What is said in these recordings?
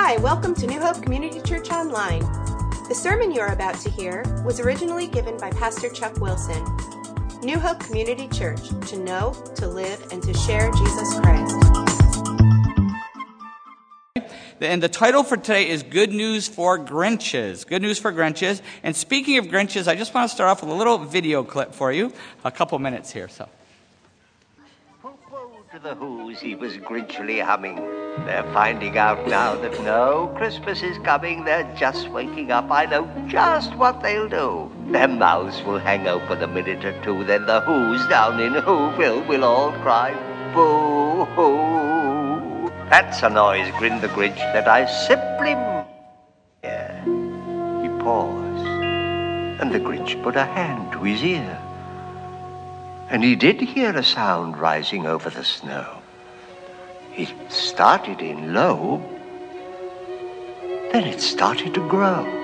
Hi, welcome to New Hope Community Church Online. The sermon you are about to hear was originally given by Pastor Chuck Wilson. New Hope Community Church, to know, to live, and to share Jesus Christ. And the title for today is Good News for Grinches. Good News for Grinches. And speaking of Grinches, I just want to start off with a little video clip for you. A couple minutes here, so. To the Who's he was grinchily humming. They're finding out now that no Christmas is coming. They're just waking up. I know just what they'll do. Their mouths will hang open a minute or two. Then the Who's down in Whoville will all cry, Boo hoo. That's a noise, grinned the Grinch, that I simply. Yeah. He paused, and the Grinch put a hand to his ear and he did hear a sound rising over the snow. It started in low, then it started to grow.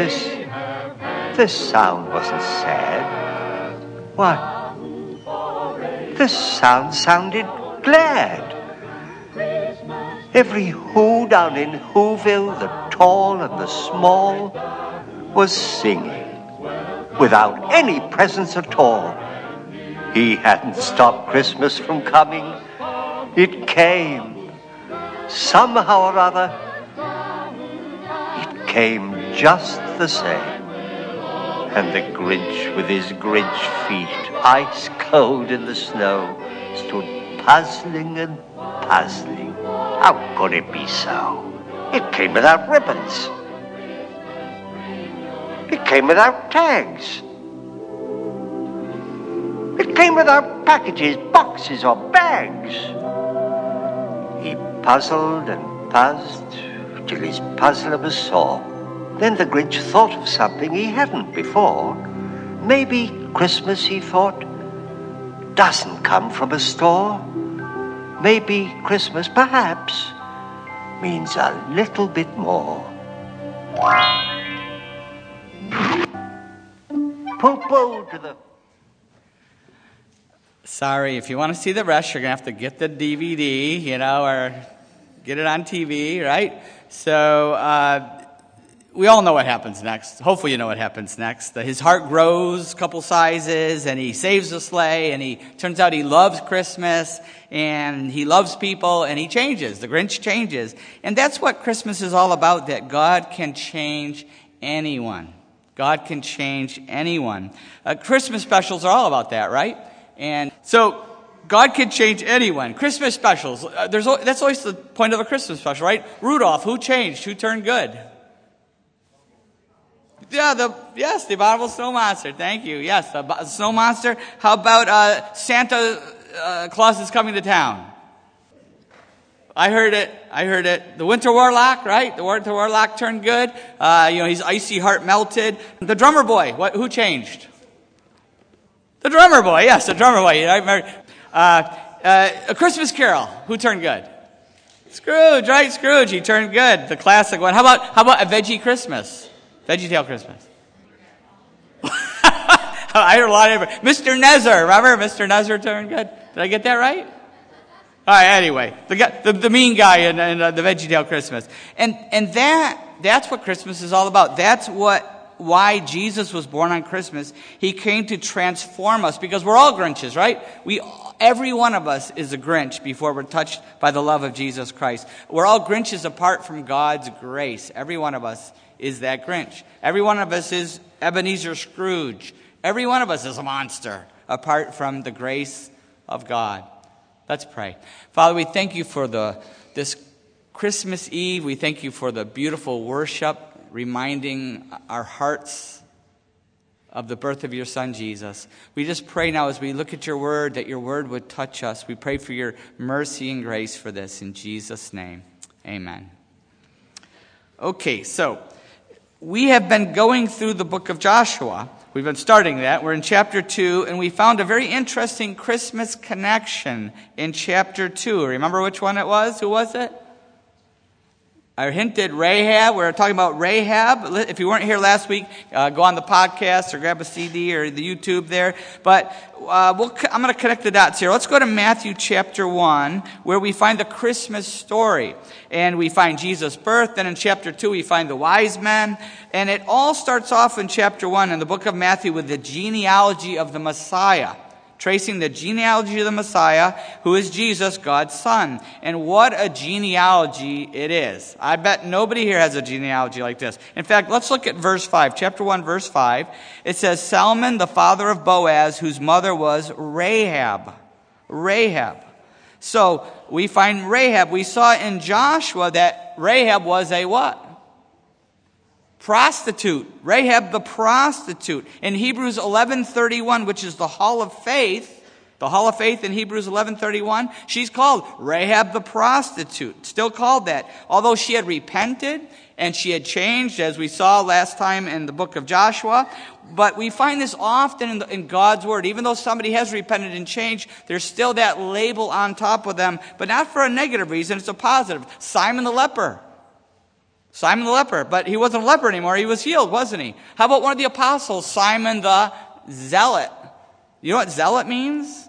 This, this sound wasn't sad. What? This sound sounded glad. Every who down in Whoville, the tall and the small, was singing without any presents at all. He hadn't stopped Christmas from coming. It came. Somehow or other, it came just the same. And the Grinch, with his Grinch feet ice cold in the snow, stood puzzling and puzzling. How could it be so? It came without ribbons. It came without tags. It came without packages, boxes, or bags. He puzzled and puzzled till his puzzler was sore. Then the Grinch thought of something he hadn't before. Maybe Christmas, he thought, doesn't come from a store. Maybe Christmas, perhaps, means a little bit more. Poo-poo to the Sorry, if you want to see the rest, you're going to have to get the DVD, you know, or get it on TV, right? So, uh, we all know what happens next. Hopefully, you know what happens next. His heart grows a couple sizes, and he saves the sleigh, and he turns out he loves Christmas, and he loves people, and he changes. The Grinch changes. And that's what Christmas is all about that God can change anyone. God can change anyone. Uh, Christmas specials are all about that, right? And so, God can change anyone. Christmas specials, uh, there's, that's always the point of a Christmas special, right? Rudolph, who changed? Who turned good? Yeah, the yes, the abominable snow monster. Thank you. Yes, the snow monster. How about uh, Santa uh, Claus is coming to town? I heard it. I heard it. The Winter Warlock, right? The Winter Warlock turned good. Uh, you know, his icy heart melted. The drummer boy. What? Who changed? The drummer boy. Yes, the drummer boy. I remember. Uh, uh, a Christmas Carol. Who turned good? Scrooge, right? Scrooge. He turned good. The classic one. How about how about a veggie Christmas? Veggie Tale Christmas. I heard a lot of Mr. Nezzer. Remember, Mr. Nezzer turned good. Did I get that right? All right. Anyway, the guy, the, the mean guy in, in uh, the Veggie Tale Christmas, and and that that's what Christmas is all about. That's what why Jesus was born on Christmas. He came to transform us because we're all Grinches, right? We every one of us is a Grinch before we're touched by the love of Jesus Christ. We're all Grinches apart from God's grace. Every one of us is that Grinch. Every one of us is Ebenezer Scrooge. Every one of us is a monster apart from the grace of God. Let's pray. Father, we thank you for the, this Christmas Eve. We thank you for the beautiful worship, reminding our hearts of the birth of your son Jesus. We just pray now as we look at your word that your word would touch us. We pray for your mercy and grace for this in Jesus' name. Amen. Okay, so we have been going through the book of Joshua. We've been starting that. We're in chapter 2, and we found a very interesting Christmas connection in chapter 2. Remember which one it was? Who was it? I hinted Rahab. We are talking about Rahab. If you weren't here last week, uh, go on the podcast or grab a CD or the YouTube there. But uh, we'll, I'm going to connect the dots here. Let's go to Matthew chapter 1, where we find the Christmas story. And we find Jesus' birth. Then in chapter 2, we find the wise men. And it all starts off in chapter 1 in the book of Matthew with the genealogy of the Messiah tracing the genealogy of the Messiah, who is Jesus, God's Son. And what a genealogy it is. I bet nobody here has a genealogy like this. In fact, let's look at verse 5, chapter 1, verse 5. It says, Salmon, the father of Boaz, whose mother was Rahab. Rahab. So we find Rahab. We saw in Joshua that Rahab was a what? Prostitute. Rahab the prostitute. In hebrews 11.31 which is the hall of faith the hall of faith in hebrews 11.31 she's called rahab the prostitute. Still called that. Although she had repented and she had changed as we saw last time in the book of joshua but we find this often in, the, in god's word. Even though somebody has repented and changed there's still that label on top of them but not for a negative reason it's a positive. Simon the leper Simon the leper, but he wasn't a leper anymore. He was healed, wasn't he? How about one of the apostles, Simon the zealot? You know what zealot means?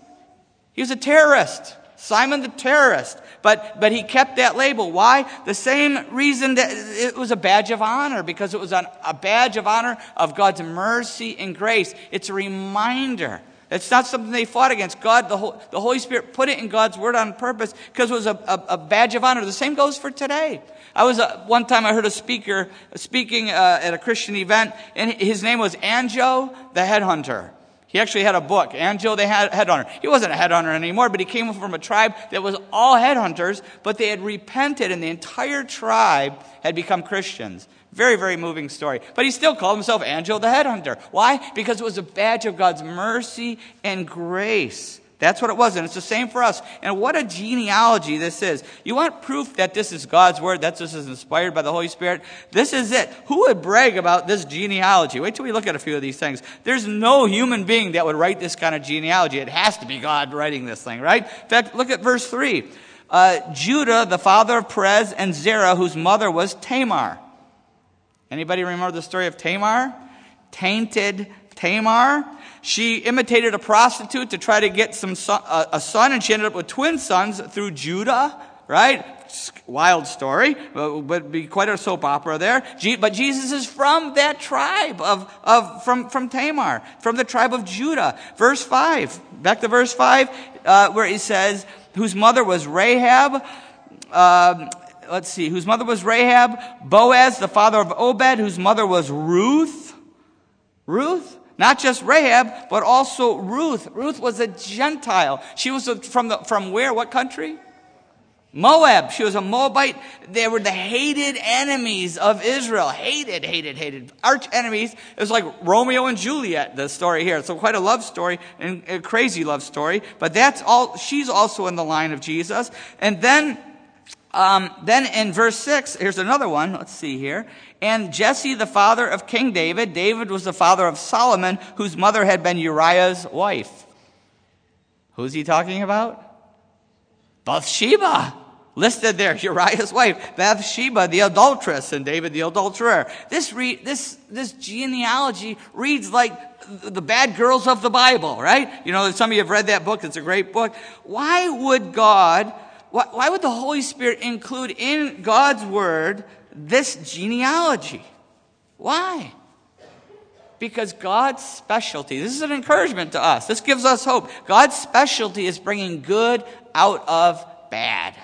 He was a terrorist. Simon the terrorist. But, but he kept that label. Why? The same reason that it was a badge of honor, because it was an, a badge of honor of God's mercy and grace. It's a reminder. It's not something they fought against. God, the, whole, the Holy Spirit put it in God's word on purpose because it was a, a, a badge of honor. The same goes for today. I was uh, one time I heard a speaker speaking uh, at a Christian event, and his name was Anjo the Headhunter. He actually had a book, Anjo the Headhunter. He wasn't a headhunter anymore, but he came from a tribe that was all headhunters, but they had repented, and the entire tribe had become Christians. Very, very moving story. But he still called himself Anjo the Headhunter. Why? Because it was a badge of God's mercy and grace. That's what it was, and it's the same for us. And what a genealogy this is. You want proof that this is God's word, that this is inspired by the Holy Spirit? This is it. Who would brag about this genealogy? Wait till we look at a few of these things. There's no human being that would write this kind of genealogy. It has to be God writing this thing, right? In fact, look at verse 3. Uh, Judah, the father of Perez and Zerah, whose mother was Tamar. Anybody remember the story of Tamar? Tainted Tamar. She imitated a prostitute to try to get some son, a son, and she ended up with twin sons through Judah, right? Wild story, but be quite a soap opera there. But Jesus is from that tribe of, of from, from Tamar, from the tribe of Judah. Verse 5, back to verse 5, uh, where he says, whose mother was Rahab, um, let's see, whose mother was Rahab, Boaz, the father of Obed, whose mother was Ruth. Ruth? Not just Rahab, but also Ruth. Ruth was a Gentile. She was from, the, from where? What country? Moab. She was a Moabite. They were the hated enemies of Israel. Hated, hated, hated. Arch enemies. It was like Romeo and Juliet, the story here. So quite a love story and a crazy love story. But that's all, she's also in the line of Jesus. And then um, then in verse 6, here's another one. Let's see here. And Jesse, the father of King David, David was the father of Solomon, whose mother had been Uriah's wife. Who's he talking about? Bathsheba. Listed there, Uriah's wife, Bathsheba, the adulteress, and David, the adulterer. This, re- this, this genealogy reads like the bad girls of the Bible, right? You know, some of you have read that book. It's a great book. Why would God why would the Holy Spirit include in God's Word this genealogy? Why? Because God's specialty, this is an encouragement to us. This gives us hope. God's specialty is bringing good out of bad.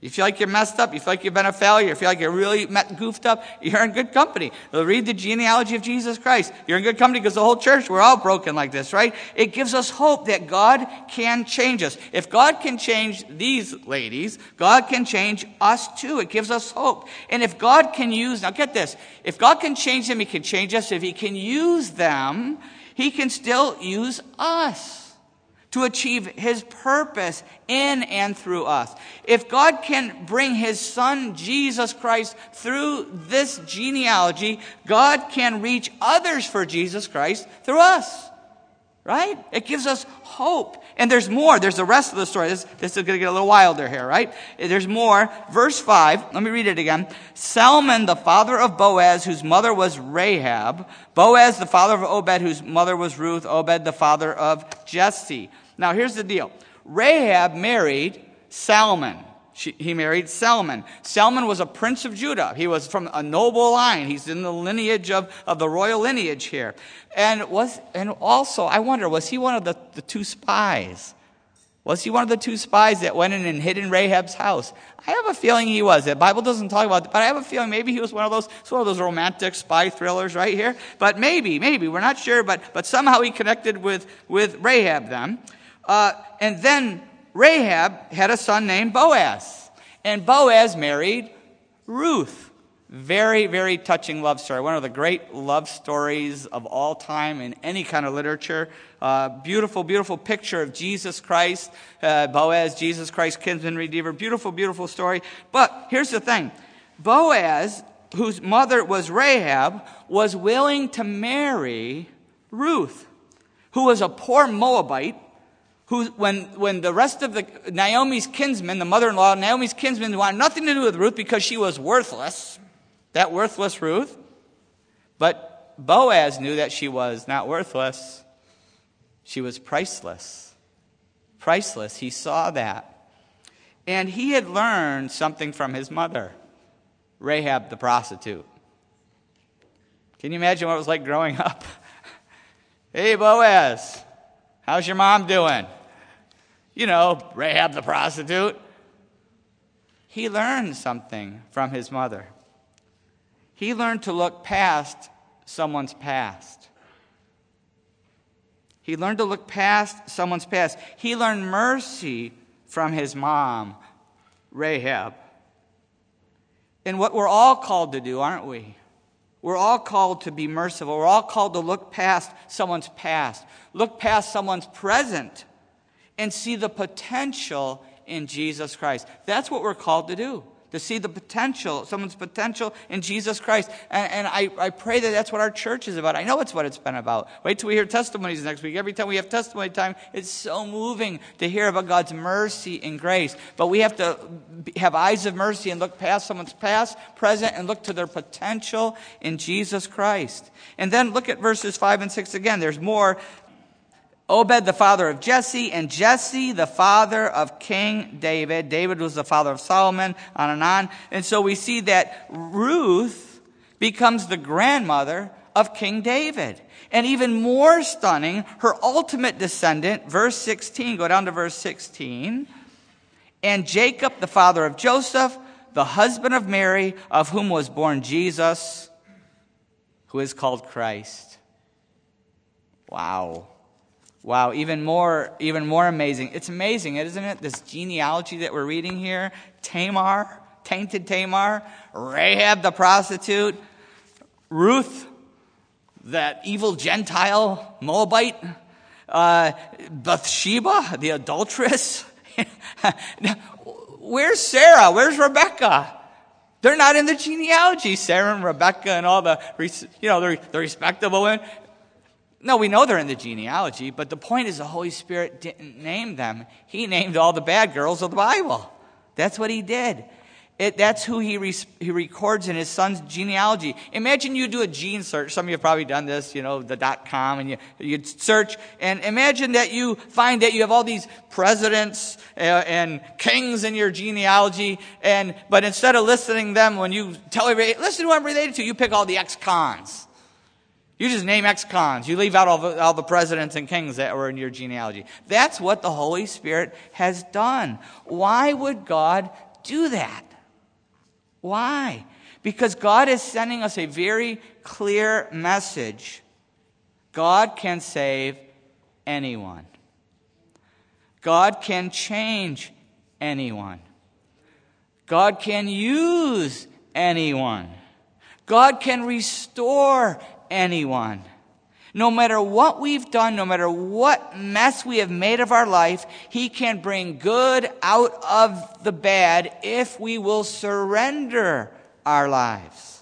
You feel like you're messed up. You feel like you've been a failure. You feel like you're really goofed up. You're in good company. Read the genealogy of Jesus Christ. You're in good company because the whole church, we're all broken like this, right? It gives us hope that God can change us. If God can change these ladies, God can change us too. It gives us hope. And if God can use, now get this, if God can change them, He can change us. If He can use them, He can still use us to achieve his purpose in and through us. If God can bring his son Jesus Christ through this genealogy, God can reach others for Jesus Christ through us. Right? It gives us hope. And there's more. There's the rest of the story. This, this is going to get a little wilder here, right? There's more. Verse 5, let me read it again. Salmon, the father of Boaz, whose mother was Rahab. Boaz, the father of Obed, whose mother was Ruth. Obed, the father of Jesse. Now, here's the deal Rahab married Salmon. She, he married Salmon. Salmon was a prince of Judah. He was from a noble line. He's in the lineage of, of the royal lineage here. And was and also, I wonder, was he one of the, the two spies? Was he one of the two spies that went in and hid in Rahab's house? I have a feeling he was. The Bible doesn't talk about it, but I have a feeling maybe he was one of those, one of those romantic spy thrillers right here. But maybe, maybe, we're not sure, but, but somehow he connected with, with Rahab then. Uh, and then Rahab had a son named Boaz. And Boaz married Ruth. Very, very touching love story. One of the great love stories of all time in any kind of literature. Uh, beautiful, beautiful picture of Jesus Christ, uh, Boaz, Jesus Christ, kinsman redeemer. Beautiful, beautiful story. But here's the thing Boaz, whose mother was Rahab, was willing to marry Ruth, who was a poor Moabite who, when, when the rest of the, Naomi's kinsmen, the mother-in-law, Naomi's kinsmen wanted nothing to do with Ruth because she was worthless, that worthless Ruth. But Boaz knew that she was not worthless. She was priceless. Priceless. He saw that. And he had learned something from his mother, Rahab the prostitute. Can you imagine what it was like growing up? hey, Boaz, how's your mom doing? You know, Rahab the prostitute. He learned something from his mother. He learned to look past someone's past. He learned to look past someone's past. He learned mercy from his mom, Rahab. And what we're all called to do, aren't we? We're all called to be merciful. We're all called to look past someone's past, look past someone's present and see the potential in Jesus Christ. That's what we're called to do. To see the potential, someone's potential in Jesus Christ. And, and I, I pray that that's what our church is about. I know it's what it's been about. Wait till we hear testimonies next week. Every time we have testimony time, it's so moving to hear about God's mercy and grace. But we have to have eyes of mercy and look past someone's past, present, and look to their potential in Jesus Christ. And then look at verses 5 and 6 again. There's more Obed, the father of Jesse, and Jesse, the father of King David. David was the father of Solomon, on and on. And so we see that Ruth becomes the grandmother of King David. And even more stunning, her ultimate descendant, verse 16, go down to verse 16. And Jacob, the father of Joseph, the husband of Mary, of whom was born Jesus, who is called Christ. Wow. Wow, even more, even more amazing. It's amazing, isn't it? This genealogy that we're reading here. Tamar, tainted Tamar, Rahab the prostitute, Ruth, that evil Gentile Moabite, uh, Bathsheba, the adulteress. Where's Sarah? Where's Rebecca? They're not in the genealogy. Sarah and Rebecca and all the, you know, the, the respectable women. No, we know they're in the genealogy, but the point is the Holy Spirit didn't name them. He named all the bad girls of the Bible. That's what he did. It, that's who he, re, he records in his son's genealogy. Imagine you do a gene search. Some of you have probably done this, you know, the dot com, and you, you search, and imagine that you find that you have all these presidents uh, and kings in your genealogy, and, but instead of listing them when you tell everybody, listen to who I'm related to, you pick all the ex-cons. You just name ex-cons. You leave out all the, all the presidents and kings that were in your genealogy. That's what the Holy Spirit has done. Why would God do that. Why? Because God is sending us a very clear message. God can save anyone. God can change anyone. God can use anyone. God can restore anyone. No matter what we've done, no matter what mess we have made of our life, He can bring good out of the bad if we will surrender our lives.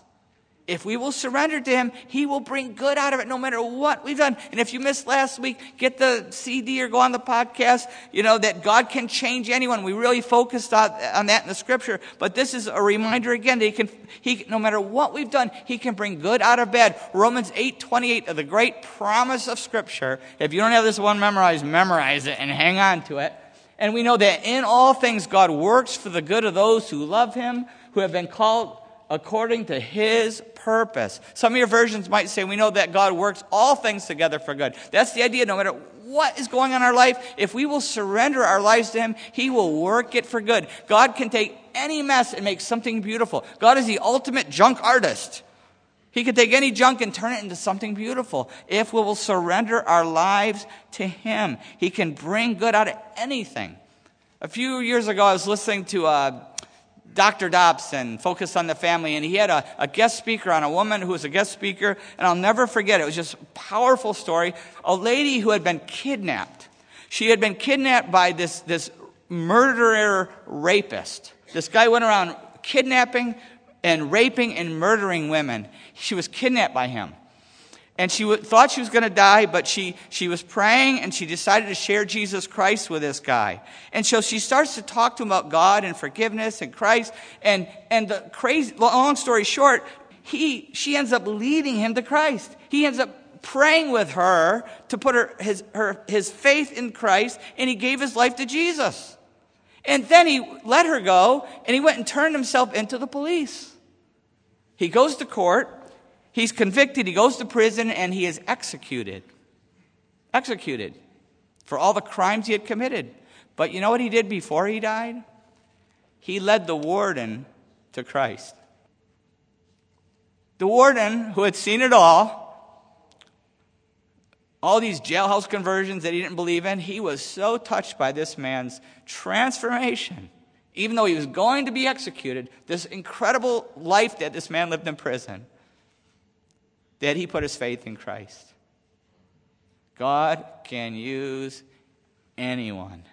If we will surrender to Him, He will bring good out of it no matter what we've done. And if you missed last week, get the CD or go on the podcast, you know, that God can change anyone. We really focused on, on that in the scripture. But this is a reminder again that He can, He, no matter what we've done, He can bring good out of bad. Romans 8 28 of the great promise of scripture. If you don't have this one memorized, memorize it and hang on to it. And we know that in all things God works for the good of those who love Him, who have been called according to his purpose. Some of your versions might say, We know that God works all things together for good. That's the idea. No matter what is going on in our life, if we will surrender our lives to him, he will work it for good. God can take any mess and make something beautiful. God is the ultimate junk artist. He can take any junk and turn it into something beautiful if we will surrender our lives to Him. He can bring good out of anything. A few years ago, I was listening to uh, Dr. Dobson, Focus on the Family, and he had a, a, guest speaker on a woman who was a guest speaker, and I'll never forget it. It was just a powerful story. A lady who had been kidnapped. She had been kidnapped by this, this murderer rapist. This guy went around kidnapping and raping and murdering women. She was kidnapped by him and she thought she was going to die, but she, she was praying and she decided to share Jesus Christ with this guy. And so she starts to talk to him about God and forgiveness and Christ. And, and the crazy, long story short, he, she ends up leading him to Christ. He ends up praying with her to put her, his, her, his faith in Christ, and he gave his life to Jesus. And then he let her go, and he went and turned himself into the police. He goes to court, He's convicted, he goes to prison, and he is executed. Executed for all the crimes he had committed. But you know what he did before he died? He led the warden to Christ. The warden, who had seen it all, all these jailhouse conversions that he didn't believe in, he was so touched by this man's transformation. Even though he was going to be executed, this incredible life that this man lived in prison that he put his faith in Christ. God can use anyone,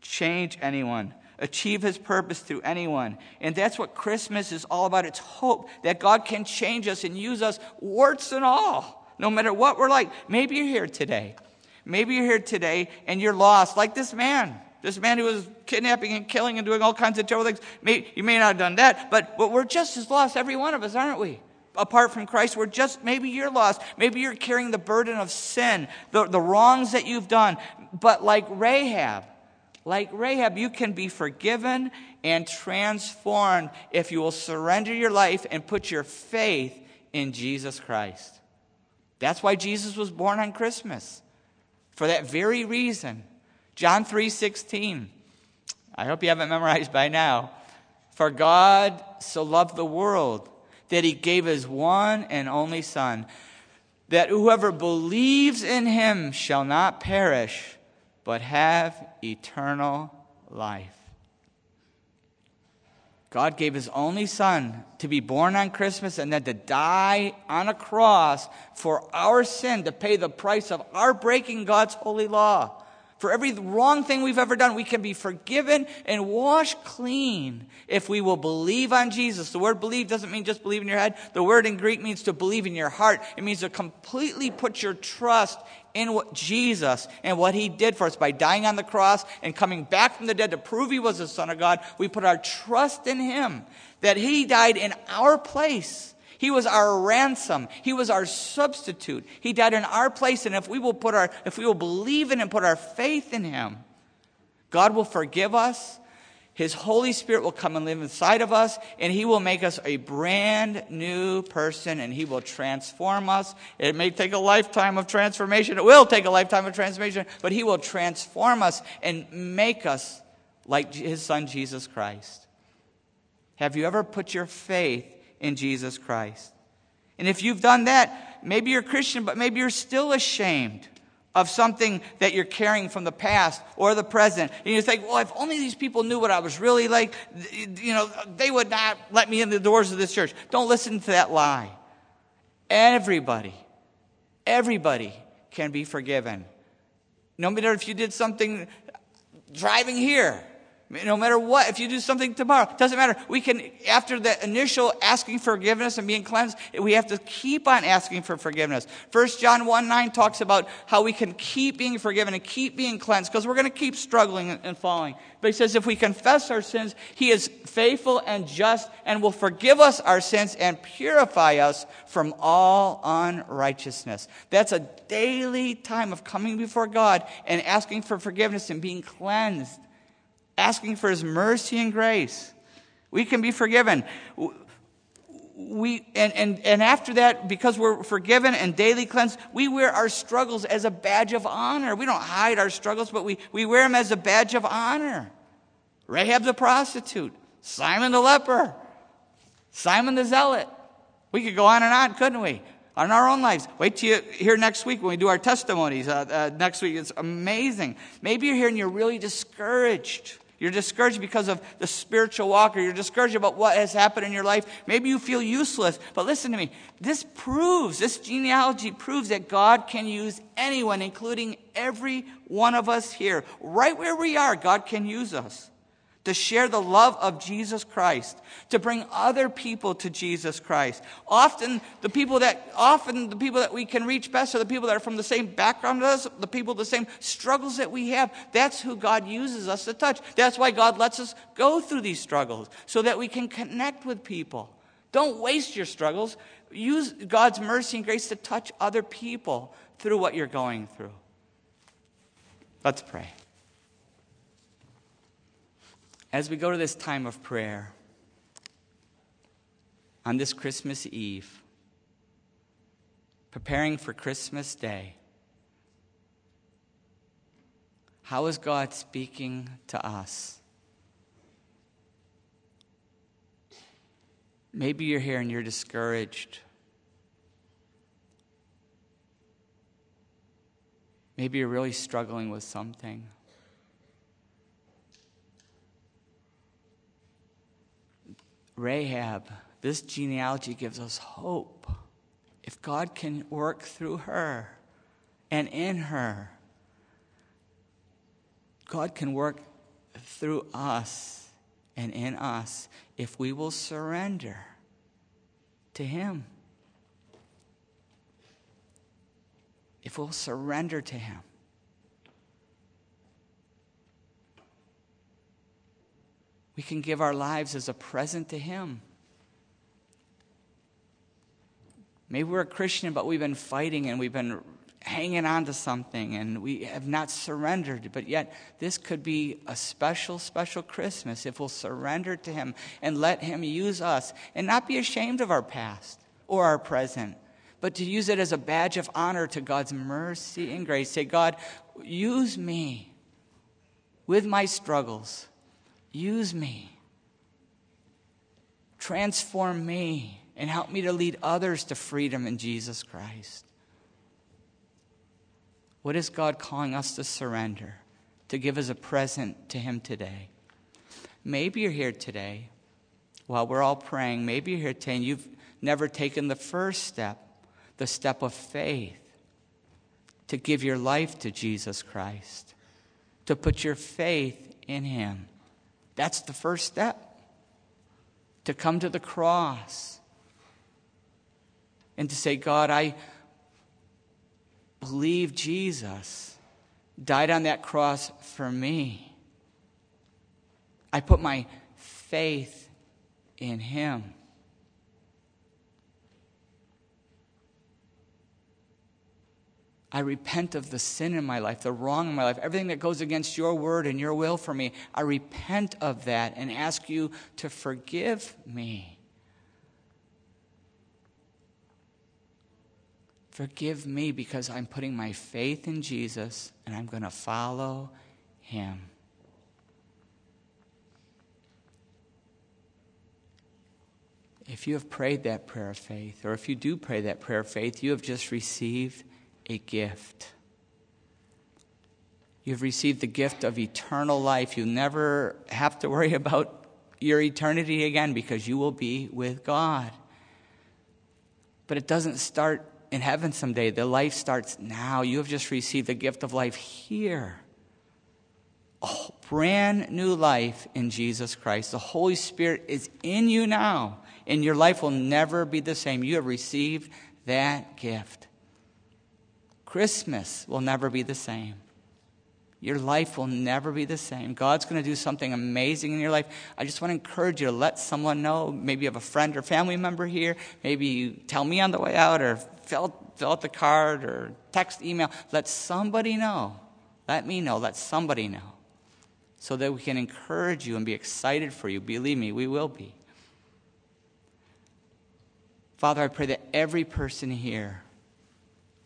change anyone, achieve his purpose through anyone. And that's what Christmas is all about. It's hope that God can change us and use us, warts and all, no matter what we're like. Maybe you're here today. Maybe you're here today and you're lost, like this man. This man who was kidnapping and killing and doing all kinds of terrible things. May, you may not have done that, but, but we're just as lost, every one of us, aren't we? Apart from Christ, we're just, maybe you're lost. Maybe you're carrying the burden of sin, the, the wrongs that you've done. But like Rahab, like Rahab, you can be forgiven and transformed if you will surrender your life and put your faith in Jesus Christ. That's why Jesus was born on Christmas. For that very reason. John 3:16. I hope you haven't memorized by now. For God so loved the world that he gave his one and only Son, that whoever believes in him shall not perish, but have eternal life. God gave his only son to be born on Christmas and then to die on a cross for our sin, to pay the price of our breaking God's holy law. For every wrong thing we've ever done, we can be forgiven and washed clean if we will believe on Jesus. The word believe doesn't mean just believe in your head. The word in Greek means to believe in your heart. It means to completely put your trust in what Jesus and what he did for us by dying on the cross and coming back from the dead to prove he was the son of God. We put our trust in him that he died in our place he was our ransom. He was our substitute. He died in our place. And if we will put our, if we will believe in and put our faith in him, God will forgive us. His Holy Spirit will come and live inside of us, and He will make us a brand new person, and He will transform us. It may take a lifetime of transformation. It will take a lifetime of transformation, but He will transform us and make us like His Son, Jesus Christ. Have you ever put your faith in Jesus Christ? And if you've done that, maybe you're a Christian, but maybe you're still ashamed of something that you're carrying from the past or the present. And you think, well, if only these people knew what I was really like, you know, they would not let me in the doors of this church. Don't listen to that lie. Everybody, everybody can be forgiven. No matter if you did something driving here, no matter what, if you do something tomorrow, doesn't matter. We can, after the initial asking forgiveness and being cleansed, we have to keep on asking for forgiveness. First John 1 9 talks about how we can keep being forgiven and keep being cleansed because we're going to keep struggling and falling. But he says if we confess our sins, he is faithful and just and will forgive us our sins and purify us from all unrighteousness. That's a daily time of coming before God and asking for forgiveness and being cleansed asking for his mercy and grace. We can be forgiven. We, and, and, and after that, because we're forgiven and daily cleansed, we wear our struggles as a badge of honor. We don't hide our struggles, but we, we wear them as a badge of honor. Rahab the prostitute, Simon the leper, Simon the zealot. We could go on and on, couldn't we? On our own lives. Wait till you hear next week when we do our testimonies. Uh, uh, next week, it's amazing. Maybe you're here and you're really discouraged. You're discouraged because of the spiritual walk, or you're discouraged about what has happened in your life. Maybe you feel useless. But listen to me. This proves, this genealogy proves that God can use anyone, including every one of us here. Right where we are, God can use us to share the love of Jesus Christ, to bring other people to Jesus Christ. Often the people that often the people that we can reach best are the people that are from the same background as us, the people the same struggles that we have. That's who God uses us to touch. That's why God lets us go through these struggles so that we can connect with people. Don't waste your struggles. Use God's mercy and grace to touch other people through what you're going through. Let's pray as we go to this time of prayer on this Christmas Eve, preparing for Christmas Day, how is God speaking to us? Maybe you're here and you're discouraged. Maybe you're really struggling with something. Rahab, this genealogy gives us hope. If God can work through her and in her, God can work through us and in us if we will surrender to Him. If we'll surrender to Him. We can give our lives as a present to Him. Maybe we're a Christian, but we've been fighting and we've been hanging on to something and we have not surrendered. But yet, this could be a special, special Christmas if we'll surrender to Him and let Him use us and not be ashamed of our past or our present, but to use it as a badge of honor to God's mercy and grace. Say, God, use me with my struggles Use me. Transform me and help me to lead others to freedom in Jesus Christ. What is God calling us to surrender, to give as a present to Him today? Maybe you're here today while we're all praying. Maybe you're here today and you've never taken the first step, the step of faith, to give your life to Jesus Christ, to put your faith in Him. That's the first step to come to the cross and to say, God, I believe Jesus died on that cross for me. I put my faith in him. I repent of the sin in my life, the wrong in my life, everything that goes against your word and your will for me. I repent of that and ask you to forgive me. Forgive me because I'm putting my faith in Jesus and I'm going to follow him. if you have prayed that prayer of faith, or if you do pray that prayer of faith, you have just received a gift. You've received the gift of eternal life. You never have to worry about your eternity again because you will be with God. But it doesn't start in heaven someday. The life starts now. You have just received the gift of life here. A brand new life in Jesus Christ. The Holy Spirit is in you now, and your life will never be the same. You have received that gift. Christmas will never be the same. Your life will never be the same. God's going to do something amazing in your life. I just want to encourage you to let someone know. Maybe you have a friend or family member here. Maybe you tell me on the way out or fill, fill out the card or text, email. Let somebody know. Let me know. Let somebody know. So that we can encourage you and be excited for you. Believe me, we will be. Father, I pray that every person here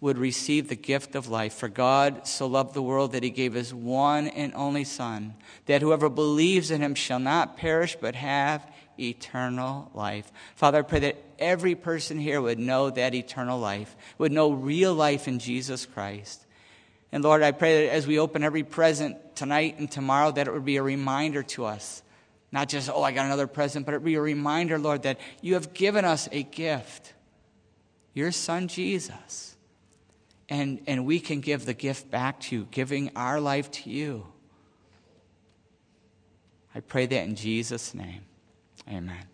would receive the gift of life. For God so loved the world that he gave his one and only Son, that whoever believes in him shall not perish but have eternal life. Father, I pray that every person here would know that eternal life, would know real life in Jesus Christ. And Lord, I pray that as we open every present tonight and tomorrow, that it would be a reminder to us. Not just, oh, I got another present, but it would be a reminder, Lord, that you have given us a gift. Your son, Jesus and, and we can give the gift back to you, giving our life to you. I pray that in Jesus' name. Amen.